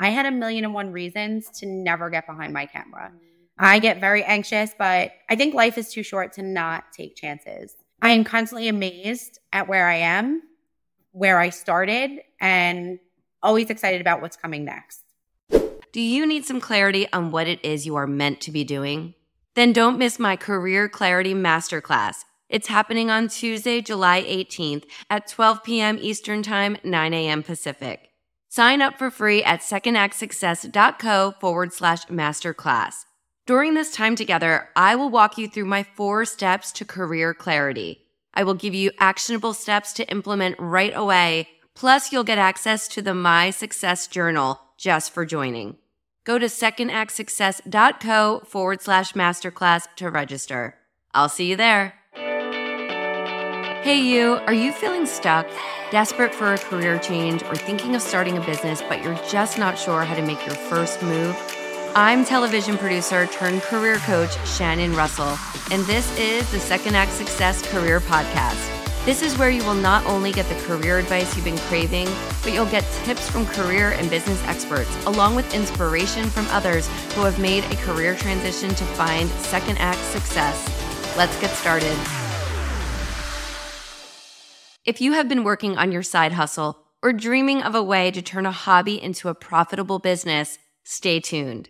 I had a million and one reasons to never get behind my camera. I get very anxious, but I think life is too short to not take chances. I am constantly amazed at where I am, where I started, and always excited about what's coming next. Do you need some clarity on what it is you are meant to be doing? Then don't miss my Career Clarity Masterclass. It's happening on Tuesday, July 18th at 12 p.m. Eastern Time, 9 a.m. Pacific. Sign up for free at secondactsuccess.co forward slash masterclass. During this time together, I will walk you through my four steps to career clarity. I will give you actionable steps to implement right away. Plus, you'll get access to the My Success Journal just for joining. Go to secondactsuccess.co forward slash masterclass to register. I'll see you there. Hey, you, are you feeling stuck, desperate for a career change, or thinking of starting a business, but you're just not sure how to make your first move? I'm television producer turned career coach Shannon Russell, and this is the Second Act Success Career Podcast. This is where you will not only get the career advice you've been craving, but you'll get tips from career and business experts, along with inspiration from others who have made a career transition to find second act success. Let's get started. If you have been working on your side hustle or dreaming of a way to turn a hobby into a profitable business, stay tuned.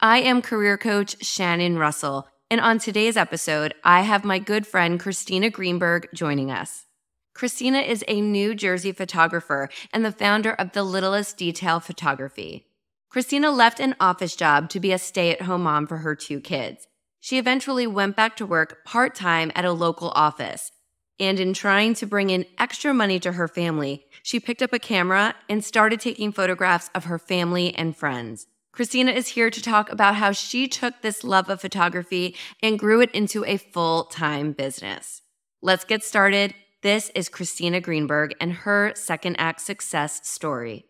I am career coach Shannon Russell, and on today's episode, I have my good friend Christina Greenberg joining us. Christina is a New Jersey photographer and the founder of The Littlest Detail Photography. Christina left an office job to be a stay at home mom for her two kids. She eventually went back to work part time at a local office. And in trying to bring in extra money to her family, she picked up a camera and started taking photographs of her family and friends. Christina is here to talk about how she took this love of photography and grew it into a full time business. Let's get started. This is Christina Greenberg and her second act success story.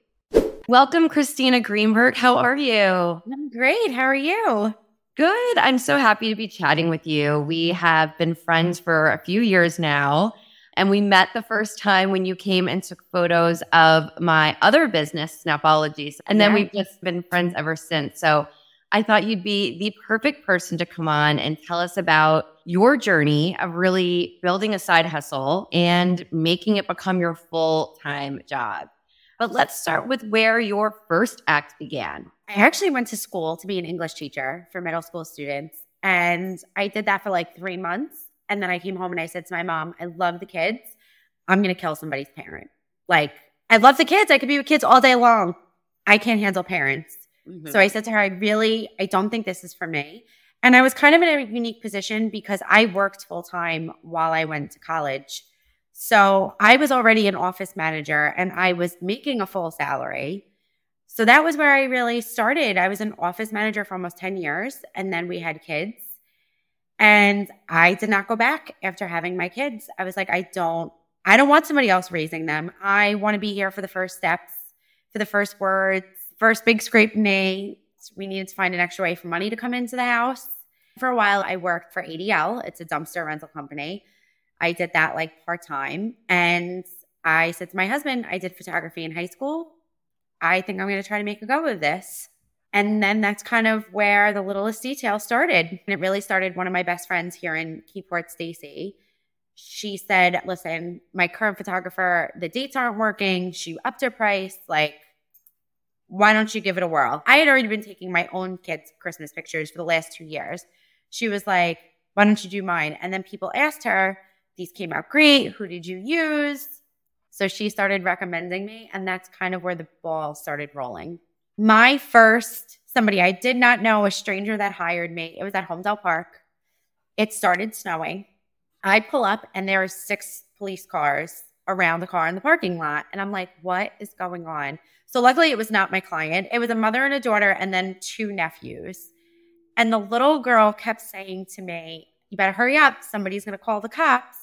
Welcome, Christina Greenberg. How are you? I'm great. How are you? Good. I'm so happy to be chatting with you. We have been friends for a few years now. And we met the first time when you came and took photos of my other business, Snapologies. And then we've just been friends ever since. So I thought you'd be the perfect person to come on and tell us about your journey of really building a side hustle and making it become your full time job. But let's start with where your first act began. I actually went to school to be an English teacher for middle school students. And I did that for like three months. And then I came home and I said to my mom, I love the kids. I'm going to kill somebody's parent. Like, I love the kids. I could be with kids all day long. I can't handle parents. Mm-hmm. So I said to her, I really, I don't think this is for me. And I was kind of in a unique position because I worked full time while I went to college. So I was already an office manager and I was making a full salary. So that was where I really started. I was an office manager for almost 10 years and then we had kids. And I did not go back after having my kids. I was like, I don't, I don't want somebody else raising them. I want to be here for the first steps, for the first words, first big scrape knee. We needed to find an extra way for money to come into the house. For a while, I worked for ADL. It's a dumpster rental company. I did that like part time. And I said to my husband, I did photography in high school. I think I'm going to try to make a go of this. And then that's kind of where the littlest detail started. And it really started one of my best friends here in Keyport, Stacy. She said, listen, my current photographer, the dates aren't working. She upped her price. Like, why don't you give it a whirl? I had already been taking my own kids' Christmas pictures for the last two years. She was like, why don't you do mine? And then people asked her, these came out great. Who did you use? So she started recommending me. And that's kind of where the ball started rolling my first somebody I did not know, a stranger that hired me. It was at Holmdel Park. It started snowing. I pull up and there are six police cars around the car in the parking lot. And I'm like, what is going on? So luckily it was not my client. It was a mother and a daughter and then two nephews. And the little girl kept saying to me, you better hurry up. Somebody's going to call the cops.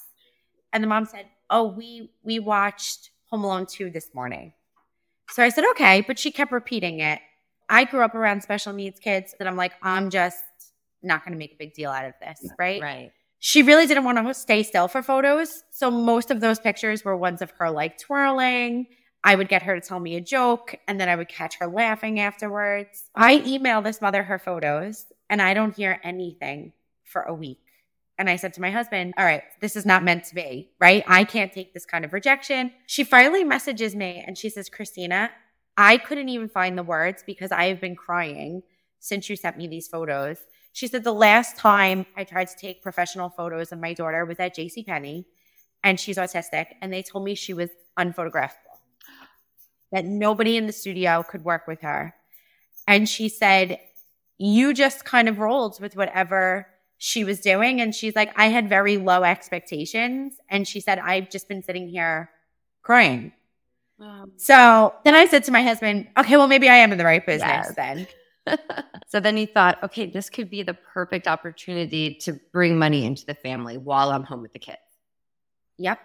And the mom said, oh, we, we watched Home Alone 2 this morning. So I said, okay, but she kept repeating it. I grew up around special needs kids that I'm like, I'm just not going to make a big deal out of this, right? Right. She really didn't want to stay still for photos. So most of those pictures were ones of her like twirling. I would get her to tell me a joke and then I would catch her laughing afterwards. I email this mother her photos and I don't hear anything for a week. And I said to my husband, All right, this is not meant to be, right? I can't take this kind of rejection. She finally messages me and she says, Christina, I couldn't even find the words because I have been crying since you sent me these photos. She said, The last time I tried to take professional photos of my daughter was at J.C. Penney, and she's autistic. And they told me she was unphotographable that nobody in the studio could work with her. And she said, You just kind of rolled with whatever she was doing. And she's like, I had very low expectations. And she said, I've just been sitting here crying. Um, so then I said to my husband, okay, well, maybe I am in the right business yes. then. so then he thought, okay, this could be the perfect opportunity to bring money into the family while I'm home with the kids. Yep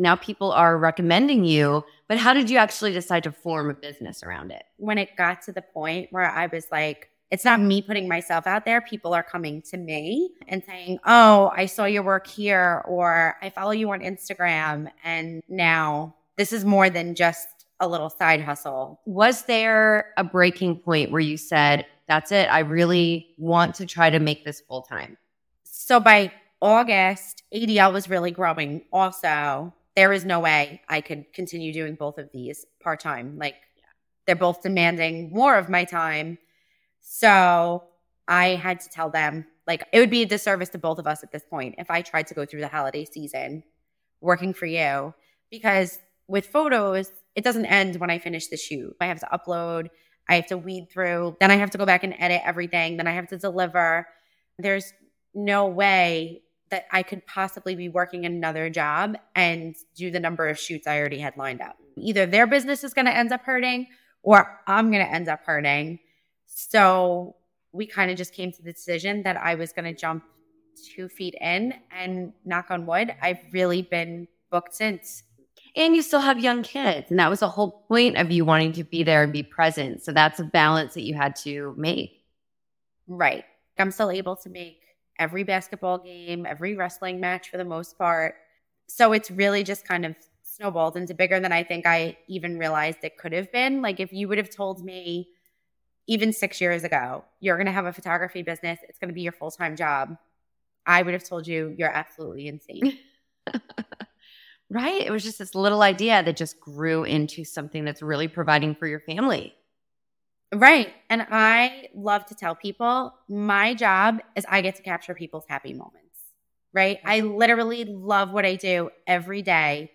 now people are recommending you, but how did you actually decide to form a business around it? When it got to the point where I was like, it's not me putting myself out there. People are coming to me and saying, Oh, I saw your work here, or I follow you on Instagram. And now this is more than just a little side hustle. Was there a breaking point where you said, That's it, I really want to try to make this full time? So by August, ADL was really growing also there is no way I could continue doing both of these part time. Like they're both demanding more of my time. So I had to tell them, like, it would be a disservice to both of us at this point if I tried to go through the holiday season working for you. Because with photos, it doesn't end when I finish the shoot. I have to upload, I have to weed through, then I have to go back and edit everything, then I have to deliver. There's no way that I could possibly be working another job and do the number of shoots I already had lined up. Either their business is going to end up hurting or I'm going to end up hurting. So we kind of just came to the decision that I was going to jump two feet in and knock on wood. I've really been booked since. And you still have young kids. And that was the whole point of you wanting to be there and be present. So that's a balance that you had to make. Right. I'm still able to make every basketball game, every wrestling match for the most part. So it's really just kind of snowballed into bigger than I think I even realized it could have been. Like if you would have told me even six years ago, you're going to have a photography business, it's going to be your full time job, I would have told you you're absolutely insane. right? It was just this little idea that just grew into something that's really providing for your family. Right. And I love to tell people my job is I get to capture people's happy moments. Right. I literally love what I do every day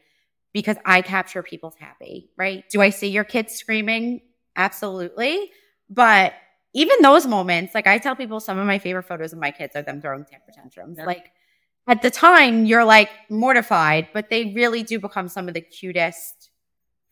because I capture people's happy. Right. Do I see your kids screaming? Absolutely. But even those moments, like I tell people some of my favorite photos of my kids are them throwing temper tantrums. Yep. Like at the time, you're like mortified, but they really do become some of the cutest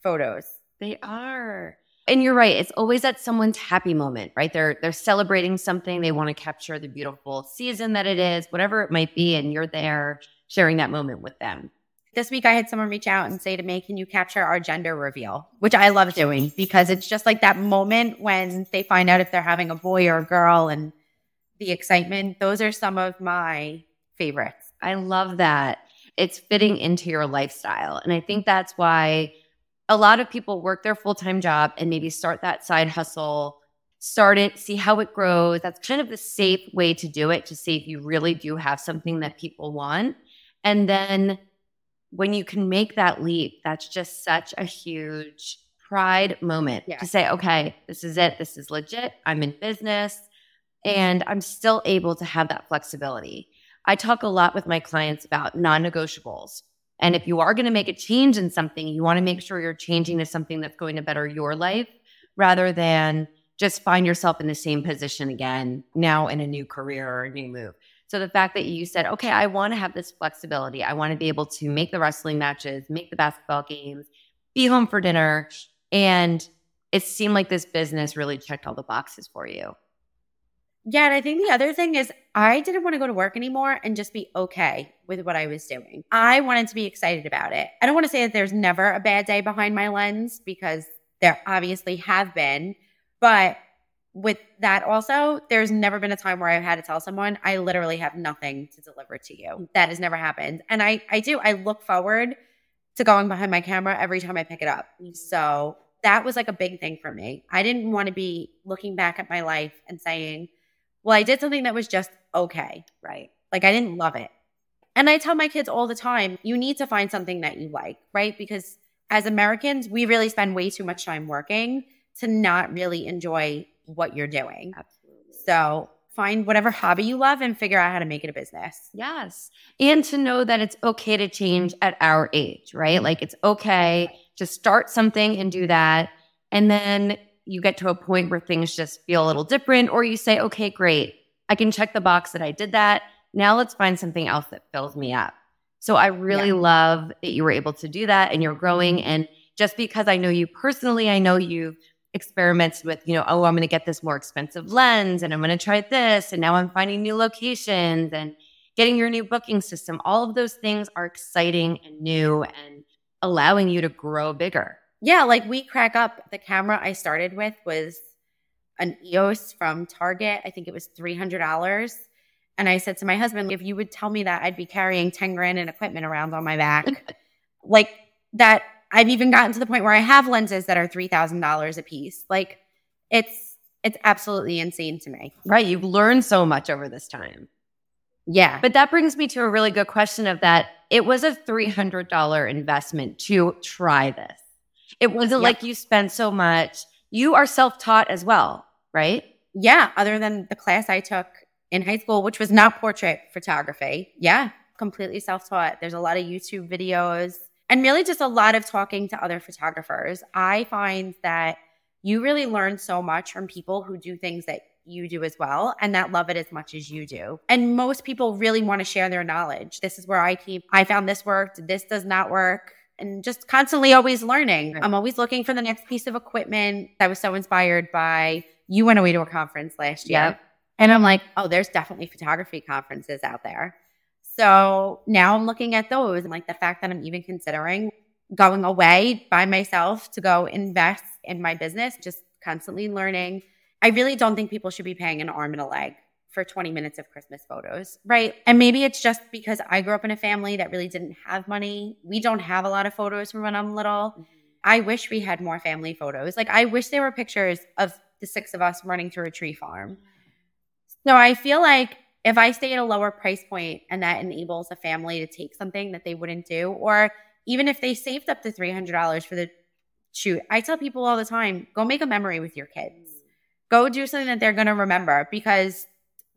photos. They are. And you're right. It's always at someone's happy moment, right? They're they're celebrating something. They want to capture the beautiful season that it is, whatever it might be, and you're there sharing that moment with them. This week I had someone reach out and say to me, "Can you capture our gender reveal?" Which I love doing because it's just like that moment when they find out if they're having a boy or a girl and the excitement. Those are some of my favorites. I love that. It's fitting into your lifestyle. And I think that's why a lot of people work their full time job and maybe start that side hustle, start it, see how it grows. That's kind of the safe way to do it to see if you really do have something that people want. And then when you can make that leap, that's just such a huge pride moment yeah. to say, okay, this is it. This is legit. I'm in business and I'm still able to have that flexibility. I talk a lot with my clients about non negotiables. And if you are going to make a change in something, you want to make sure you're changing to something that's going to better your life rather than just find yourself in the same position again, now in a new career or a new move. So the fact that you said, okay, I want to have this flexibility. I want to be able to make the wrestling matches, make the basketball games, be home for dinner. And it seemed like this business really checked all the boxes for you. Yeah, and I think the other thing is I didn't want to go to work anymore and just be okay with what I was doing. I wanted to be excited about it. I don't want to say that there's never a bad day behind my lens because there obviously have been, but with that also, there's never been a time where I've had to tell someone I literally have nothing to deliver to you. That has never happened. And I I do I look forward to going behind my camera every time I pick it up. Mm-hmm. So that was like a big thing for me. I didn't want to be looking back at my life and saying, well, I did something that was just okay. Right. Like I didn't love it. And I tell my kids all the time, you need to find something that you like, right? Because as Americans, we really spend way too much time working to not really enjoy what you're doing. Absolutely. So find whatever hobby you love and figure out how to make it a business. Yes. And to know that it's okay to change at our age, right? Like it's okay to start something and do that. And then you get to a point where things just feel a little different, or you say, okay, great. I can check the box that I did that. Now let's find something else that fills me up. So I really yeah. love that you were able to do that and you're growing. And just because I know you personally, I know you've experimented with, you know, oh, I'm going to get this more expensive lens and I'm going to try this. And now I'm finding new locations and getting your new booking system. All of those things are exciting and new and allowing you to grow bigger. Yeah. Like we crack up the camera I started with was an EOS from Target. I think it was $300. And I said to my husband, if you would tell me that, I'd be carrying 10 grand in equipment around on my back. like that, I've even gotten to the point where I have lenses that are $3,000 a piece. Like it's, it's absolutely insane to me. Right. You've learned so much over this time. Yeah. But that brings me to a really good question of that. It was a $300 investment to try this. It wasn't yep. like you spent so much. You are self taught as well, right? Yeah. Other than the class I took in high school, which was not portrait photography. Yeah, completely self taught. There's a lot of YouTube videos and really just a lot of talking to other photographers. I find that you really learn so much from people who do things that you do as well and that love it as much as you do. And most people really want to share their knowledge. This is where I keep, I found this worked, this does not work. And just constantly always learning. I'm always looking for the next piece of equipment. I was so inspired by you went away to a conference last year. Yep. And I'm like, oh, there's definitely photography conferences out there. So now I'm looking at those and like the fact that I'm even considering going away by myself to go invest in my business, just constantly learning. I really don't think people should be paying an arm and a leg for 20 minutes of Christmas photos, right? And maybe it's just because I grew up in a family that really didn't have money. We don't have a lot of photos from when I'm little. Mm-hmm. I wish we had more family photos. Like, I wish there were pictures of the six of us running through a tree farm. So I feel like if I stay at a lower price point and that enables a family to take something that they wouldn't do, or even if they saved up to $300 for the shoot, I tell people all the time go make a memory with your kids. Mm. Go do something that they're going to remember because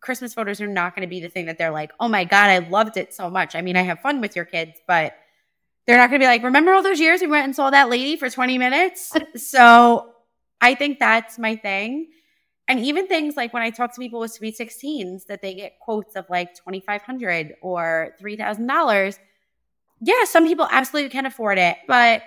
Christmas photos are not going to be the thing that they're like, oh my God, I loved it so much. I mean, I have fun with your kids, but they're not going to be like, remember all those years we went and saw that lady for 20 minutes? so I think that's my thing. And even things like when I talk to people with sweet 16s that they get quotes of like 2500 or $3,000. Yeah, some people absolutely can't afford it. But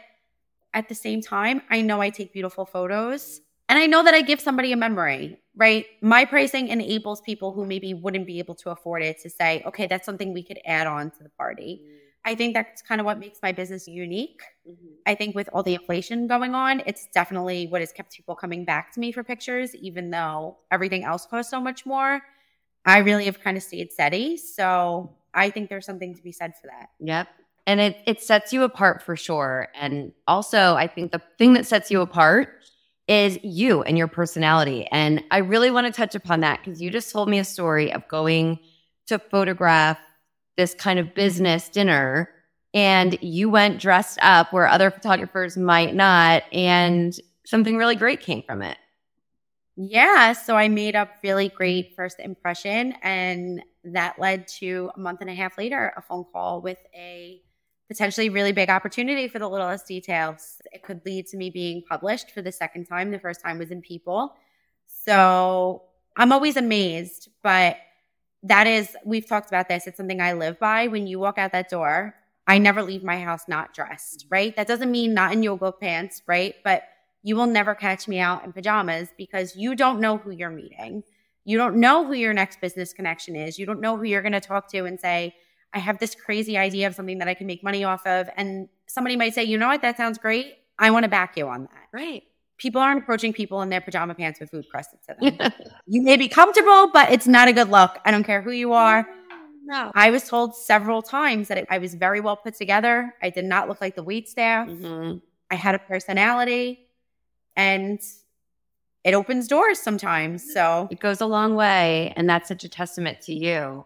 at the same time, I know I take beautiful photos and I know that I give somebody a memory, right? My pricing enables people who maybe wouldn't be able to afford it to say, okay, that's something we could add on to the party. I think that's kind of what makes my business unique. Mm-hmm. I think with all the inflation going on, it's definitely what has kept people coming back to me for pictures, even though everything else costs so much more. I really have kind of stayed steady. So I think there's something to be said for that. Yep. And it, it sets you apart for sure. And also, I think the thing that sets you apart is you and your personality. And I really want to touch upon that because you just told me a story of going to photograph this kind of business dinner and you went dressed up where other photographers might not and something really great came from it. Yeah, so I made a really great first impression and that led to a month and a half later a phone call with a potentially really big opportunity for the littlest details. It could lead to me being published for the second time. The first time was in People. So I'm always amazed, but that is, we've talked about this. It's something I live by. When you walk out that door, I never leave my house not dressed, right? That doesn't mean not in yoga pants, right? But you will never catch me out in pajamas because you don't know who you're meeting. You don't know who your next business connection is. You don't know who you're going to talk to and say, I have this crazy idea of something that I can make money off of. And somebody might say, you know what? That sounds great. I want to back you on that. Right people aren't approaching people in their pajama pants with food crusted to them. you may be comfortable, but it's not a good look. I don't care who you are. No. I was told several times that I was very well put together. I did not look like the wait staff. Mm-hmm. I had a personality and it opens doors sometimes. So It goes a long way. And that's such a testament to you.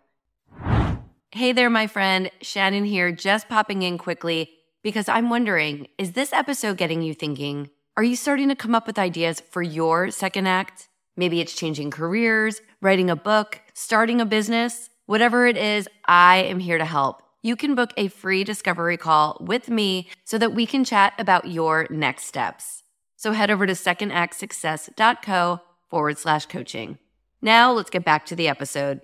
Hey there, my friend. Shannon here, just popping in quickly because I'm wondering is this episode getting you thinking? Are you starting to come up with ideas for your second act? Maybe it's changing careers, writing a book, starting a business. Whatever it is, I am here to help. You can book a free discovery call with me so that we can chat about your next steps. So head over to secondactsuccess.co forward slash coaching. Now let's get back to the episode.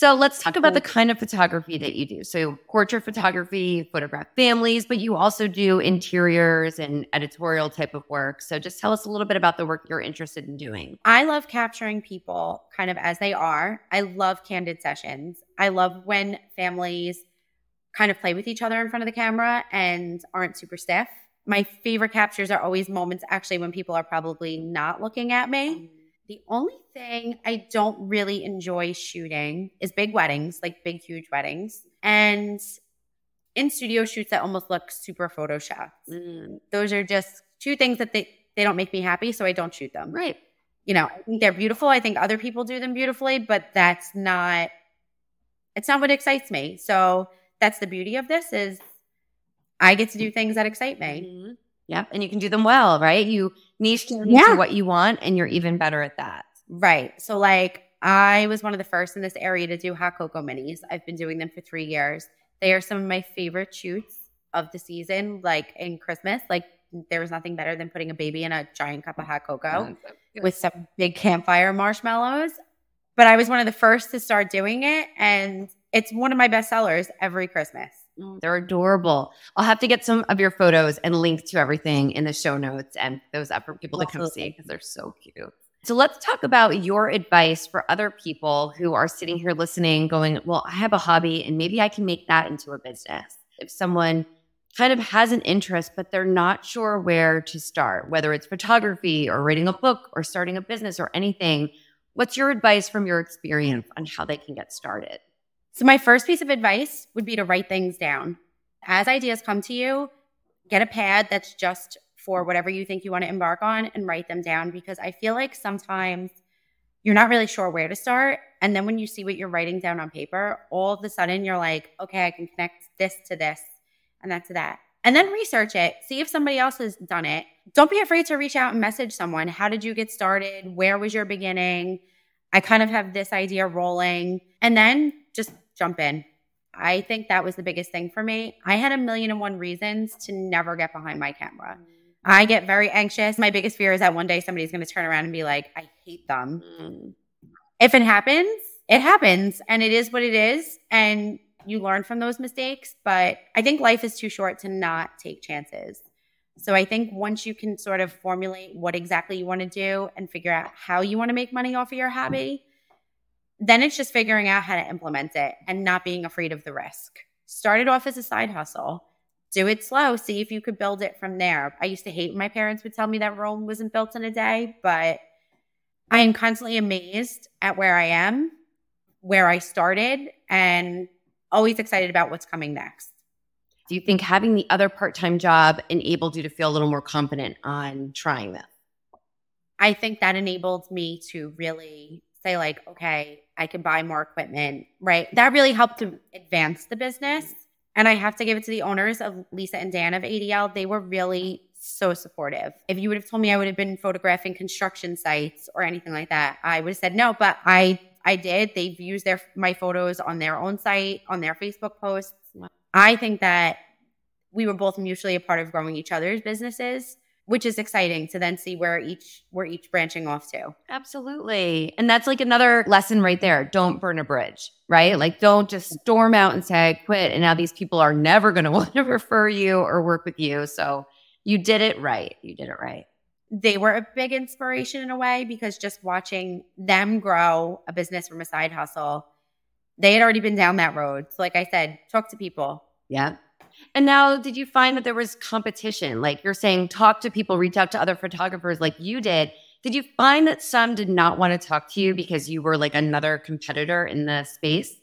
So let's talk about the kind of photography that you do. So portrait photography, photograph families, but you also do interiors and editorial type of work. So just tell us a little bit about the work you're interested in doing. I love capturing people kind of as they are. I love candid sessions. I love when families kind of play with each other in front of the camera and aren't super stiff. My favorite captures are always moments actually when people are probably not looking at me. Mm. The only thing I don't really enjoy shooting is big weddings, like big, huge weddings, and in studio shoots that almost look super photoshopped. Mm, Those are just two things that they, they don't make me happy, so I don't shoot them. right. You know, I think they're beautiful. I think other people do them beautifully, but that's not it's not what excites me. So that's the beauty of this is I get to do things that excite me. Mhm. Yep. And you can do them well, right? You niche down into Yeah. what you want and you're even better at that. Right. So like I was one of the first in this area to do hot cocoa minis. I've been doing them for three years. They are some of my favorite shoots of the season, like in Christmas. Like there was nothing better than putting a baby in a giant cup of hot cocoa with some big campfire marshmallows. But I was one of the first to start doing it, and it's one of my best sellers every Christmas. Mm, They're adorable. I'll have to get some of your photos and link to everything in the show notes and those up for people to come see because they're so cute. So let's talk about your advice for other people who are sitting here listening, going, Well, I have a hobby and maybe I can make that into a business. If someone kind of has an interest, but they're not sure where to start, whether it's photography or writing a book or starting a business or anything, what's your advice from your experience on how they can get started? So, my first piece of advice would be to write things down. As ideas come to you, get a pad that's just for whatever you think you want to embark on and write them down because I feel like sometimes you're not really sure where to start. And then when you see what you're writing down on paper, all of a sudden you're like, okay, I can connect this to this and that to that. And then research it, see if somebody else has done it. Don't be afraid to reach out and message someone. How did you get started? Where was your beginning? I kind of have this idea rolling. And then just jump in. I think that was the biggest thing for me. I had a million and one reasons to never get behind my camera. I get very anxious. My biggest fear is that one day somebody's going to turn around and be like, I hate them. Mm. If it happens, it happens and it is what it is. And you learn from those mistakes. But I think life is too short to not take chances. So I think once you can sort of formulate what exactly you want to do and figure out how you want to make money off of your hobby, then it's just figuring out how to implement it and not being afraid of the risk. Start it off as a side hustle. Do it slow. See if you could build it from there. I used to hate when my parents would tell me that Rome wasn't built in a day, but I am constantly amazed at where I am, where I started, and always excited about what's coming next. Do you think having the other part time job enabled you to feel a little more confident on trying them? I think that enabled me to really say, like, okay, I can buy more equipment, right? That really helped to advance the business. And I have to give it to the owners of Lisa and Dan of ADL. They were really so supportive. If you would have told me I would have been photographing construction sites or anything like that, I would have said no, but I I did. They've used their my photos on their own site, on their Facebook posts. I think that we were both mutually a part of growing each other's businesses, which is exciting to then see where each we're each branching off to. Absolutely. And that's like another lesson right there. Don't burn a bridge, right? Like don't just storm out and say, I quit. And now these people are never going to want to refer you or work with you. So you did it right. You did it right. They were a big inspiration in a way because just watching them grow a business from a side hustle, they had already been down that road. So, like I said, talk to people. Yeah. And now, did you find that there was competition? Like you're saying, talk to people, reach out to other photographers like you did. Did you find that some did not want to talk to you because you were like another competitor in the space?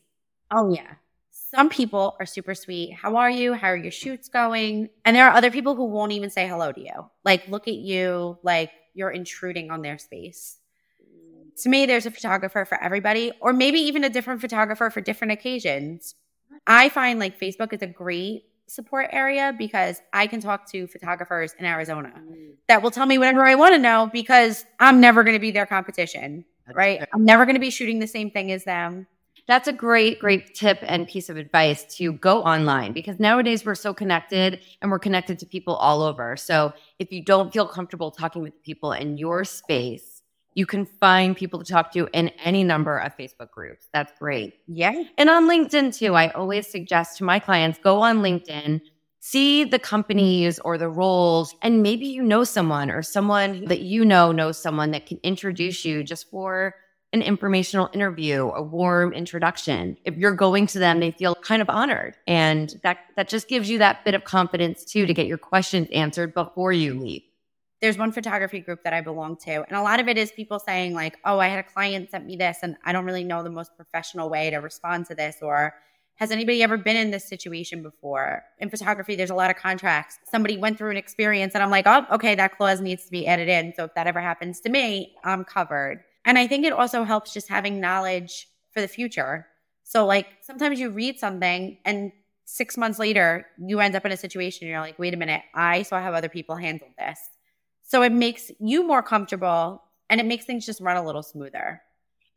Oh, yeah. Some people are super sweet. How are you? How are your shoots going? And there are other people who won't even say hello to you. Like, look at you like you're intruding on their space. To me, there's a photographer for everybody, or maybe even a different photographer for different occasions. I find like Facebook is a great support area because I can talk to photographers in Arizona mm. that will tell me whatever I want to know because I'm never going to be their competition, right? I'm never going to be shooting the same thing as them. That's a great, great tip and piece of advice to go online because nowadays we're so connected and we're connected to people all over. So if you don't feel comfortable talking with people in your space, you can find people to talk to in any number of Facebook groups. That's great. Yeah. And on LinkedIn too, I always suggest to my clients go on LinkedIn, see the companies or the roles, and maybe you know someone or someone that you know knows someone that can introduce you just for an informational interview, a warm introduction. If you're going to them, they feel kind of honored. And that that just gives you that bit of confidence too to get your questions answered before you leave. There's one photography group that I belong to, and a lot of it is people saying like, "Oh, I had a client sent me this and I don't really know the most professional way to respond to this or has anybody ever been in this situation before? In photography, there's a lot of contracts. Somebody went through an experience and I'm like, oh, okay, that clause needs to be added in. So if that ever happens to me, I'm covered. And I think it also helps just having knowledge for the future. So, like, sometimes you read something and six months later, you end up in a situation and you're like, wait a minute, I saw how other people handled this. So, it makes you more comfortable and it makes things just run a little smoother.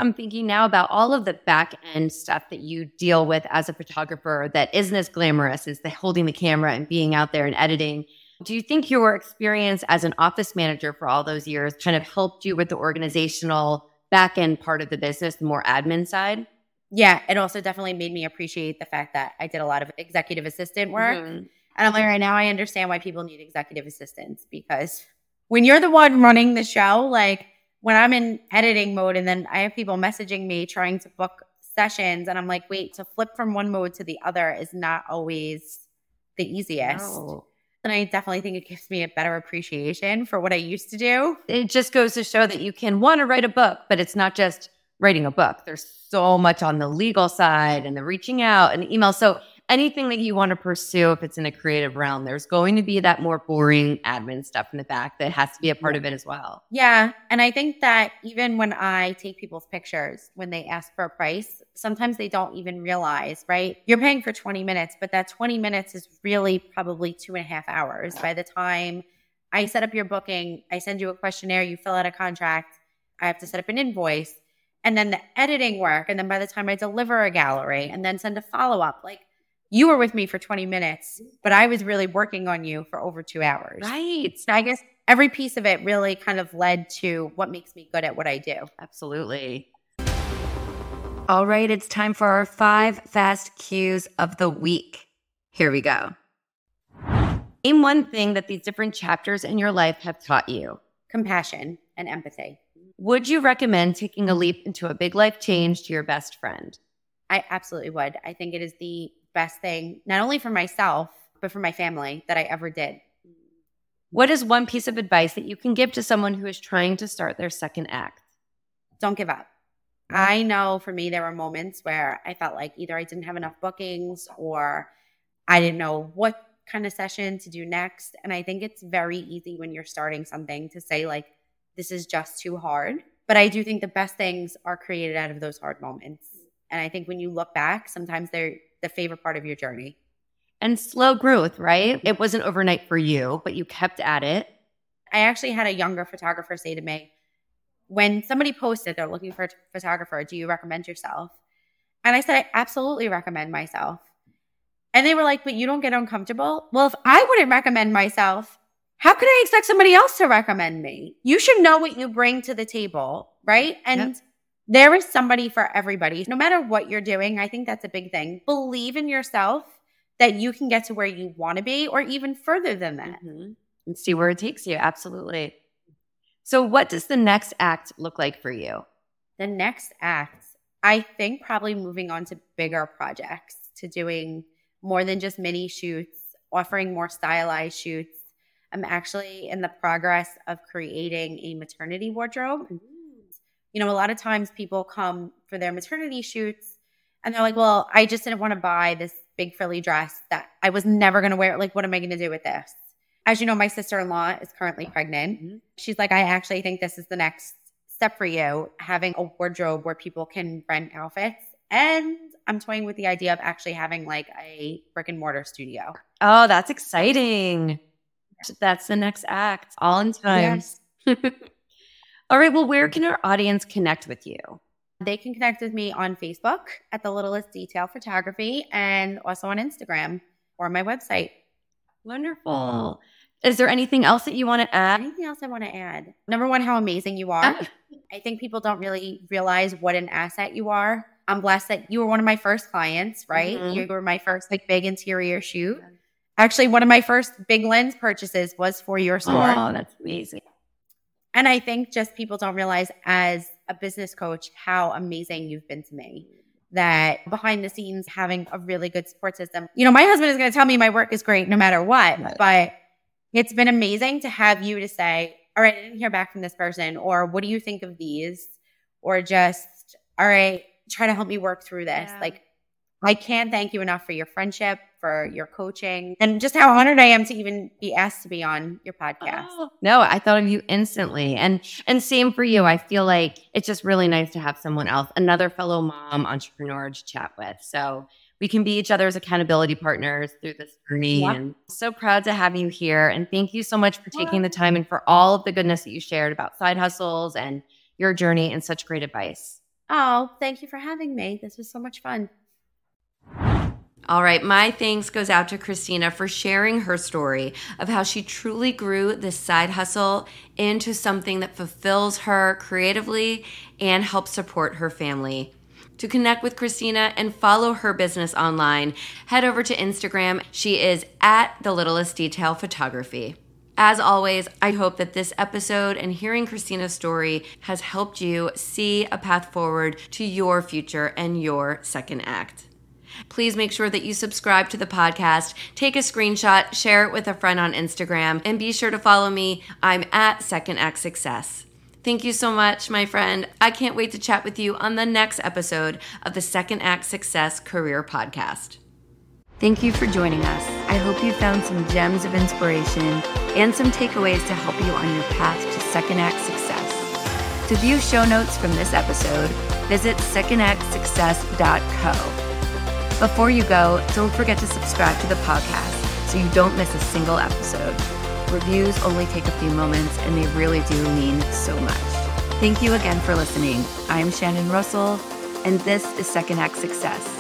I'm thinking now about all of the back end stuff that you deal with as a photographer that isn't as glamorous as the holding the camera and being out there and editing. Do you think your experience as an office manager for all those years kind of helped you with the organizational back end part of the business, the more admin side? Yeah, it also definitely made me appreciate the fact that I did a lot of executive assistant work. Mm-hmm. And I'm like, right now, I understand why people need executive assistants because when you're the one running the show, like when I'm in editing mode and then I have people messaging me trying to book sessions, and I'm like, wait, to flip from one mode to the other is not always the easiest. No. And I definitely think it gives me a better appreciation for what I used to do. It just goes to show that you can want to write a book, but it's not just writing a book. There's so much on the legal side and the reaching out and email. So anything that you want to pursue, if it's in a creative realm, there's going to be that more boring admin stuff in the back that has to be a part of it as well. Yeah. And I think that even when I take people's pictures, when they ask for a price, sometimes they don't even realize, right? You're paying for 20 minutes, but that 20 minutes is really probably two and a half hours by the time I set up your booking, I send you a questionnaire, you fill out a contract, I have to set up an invoice. And then the editing work. And then by the time I deliver a gallery and then send a follow up, like you were with me for 20 minutes, but I was really working on you for over two hours. Right. So I guess every piece of it really kind of led to what makes me good at what I do. Absolutely. All right, it's time for our five fast cues of the week. Here we go. Name one thing that these different chapters in your life have taught you compassion and empathy. Would you recommend taking a leap into a big life change to your best friend? I absolutely would. I think it is the best thing, not only for myself, but for my family that I ever did. What is one piece of advice that you can give to someone who is trying to start their second act? Don't give up. I know for me, there were moments where I felt like either I didn't have enough bookings or I didn't know what kind of session to do next. And I think it's very easy when you're starting something to say, like, this is just too hard. But I do think the best things are created out of those hard moments. And I think when you look back, sometimes they're the favorite part of your journey. And slow growth, right? It wasn't overnight for you, but you kept at it. I actually had a younger photographer say to me, when somebody posted they're looking for a photographer, do you recommend yourself? And I said, I absolutely recommend myself. And they were like, but you don't get uncomfortable? Well, if I wouldn't recommend myself, how could I expect somebody else to recommend me? You should know what you bring to the table, right? And yep there is somebody for everybody. No matter what you're doing, I think that's a big thing. Believe in yourself that you can get to where you want to be or even further than that. Mm-hmm. And see where it takes you. Absolutely. So, what does the next act look like for you? The next act, I think probably moving on to bigger projects, to doing more than just mini shoots, offering more stylized shoots. I'm actually in the progress of creating a maternity wardrobe. Mm-hmm you know, a lot of times people come for their maternity shoots And they're like, well, I just didn't want to buy this big frilly dress that I was never going to wear. Like, what am I going to do with this? As you know, my sister in law is currently pregnant. Mm-hmm. She's like, I actually think this is the next step for you, having a wardrobe where people can rent outfits. And I'm toying with the idea of actually having like a brick and mortar studio. Oh, that's exciting. That's the next act, all in time. Yes. all right. Well, where can our audience connect with you? They can connect with me on Facebook at the Littlest Detail Photography and also on Instagram or my website. Wonderful. Is there anything else that you want to add? Anything else I want to add? Number one, how amazing you are. I think people don't really realize what an asset you are. I'm blessed that you were one of my first clients, right? Mm-hmm. You were my first like big interior shoot. Actually, one of my first big lens purchases was for your store. Oh, that's amazing. And I think just people don't realize as a business coach how amazing you've been to me. That behind the scenes, having a really good support system. You know, my husband is going to tell me my work is great no matter what, right. but it's been amazing to have you to say, all right, I didn't hear back from this person, or what do you think of these? Or just, all right, try to help me work through this. Yeah. Like, I can't thank you enough for your friendship, for your coaching, and just how honored I am to even be asked to be on your podcast. Oh, no, I thought of you instantly. And and same for you. I feel like it's just really nice to have someone else, another fellow mom entrepreneur to chat with. So we can be each other's accountability partners through this journey. Yep. And so proud to have you here. And thank you so much for taking the time and for all of the goodness that you shared about side hustles and your journey and such great advice. Oh, thank you for having me. This was so much fun. All right, my thanks goes out to Christina for sharing her story of how she truly grew this side hustle into something that fulfills her creatively and helps support her family. To connect with Christina and follow her business online, head over to Instagram. She is at the littlest detail photography. As always, I hope that this episode and hearing Christina's story has helped you see a path forward to your future and your second act. Please make sure that you subscribe to the podcast, take a screenshot, share it with a friend on Instagram, and be sure to follow me. I'm at Second Act Success. Thank you so much, my friend. I can't wait to chat with you on the next episode of the Second Act Success Career Podcast. Thank you for joining us. I hope you found some gems of inspiration and some takeaways to help you on your path to Second Act Success. To view show notes from this episode, visit secondactsuccess.co. Before you go, don't forget to subscribe to the podcast so you don't miss a single episode. Reviews only take a few moments and they really do mean so much. Thank you again for listening. I'm Shannon Russell, and this is Second Act Success.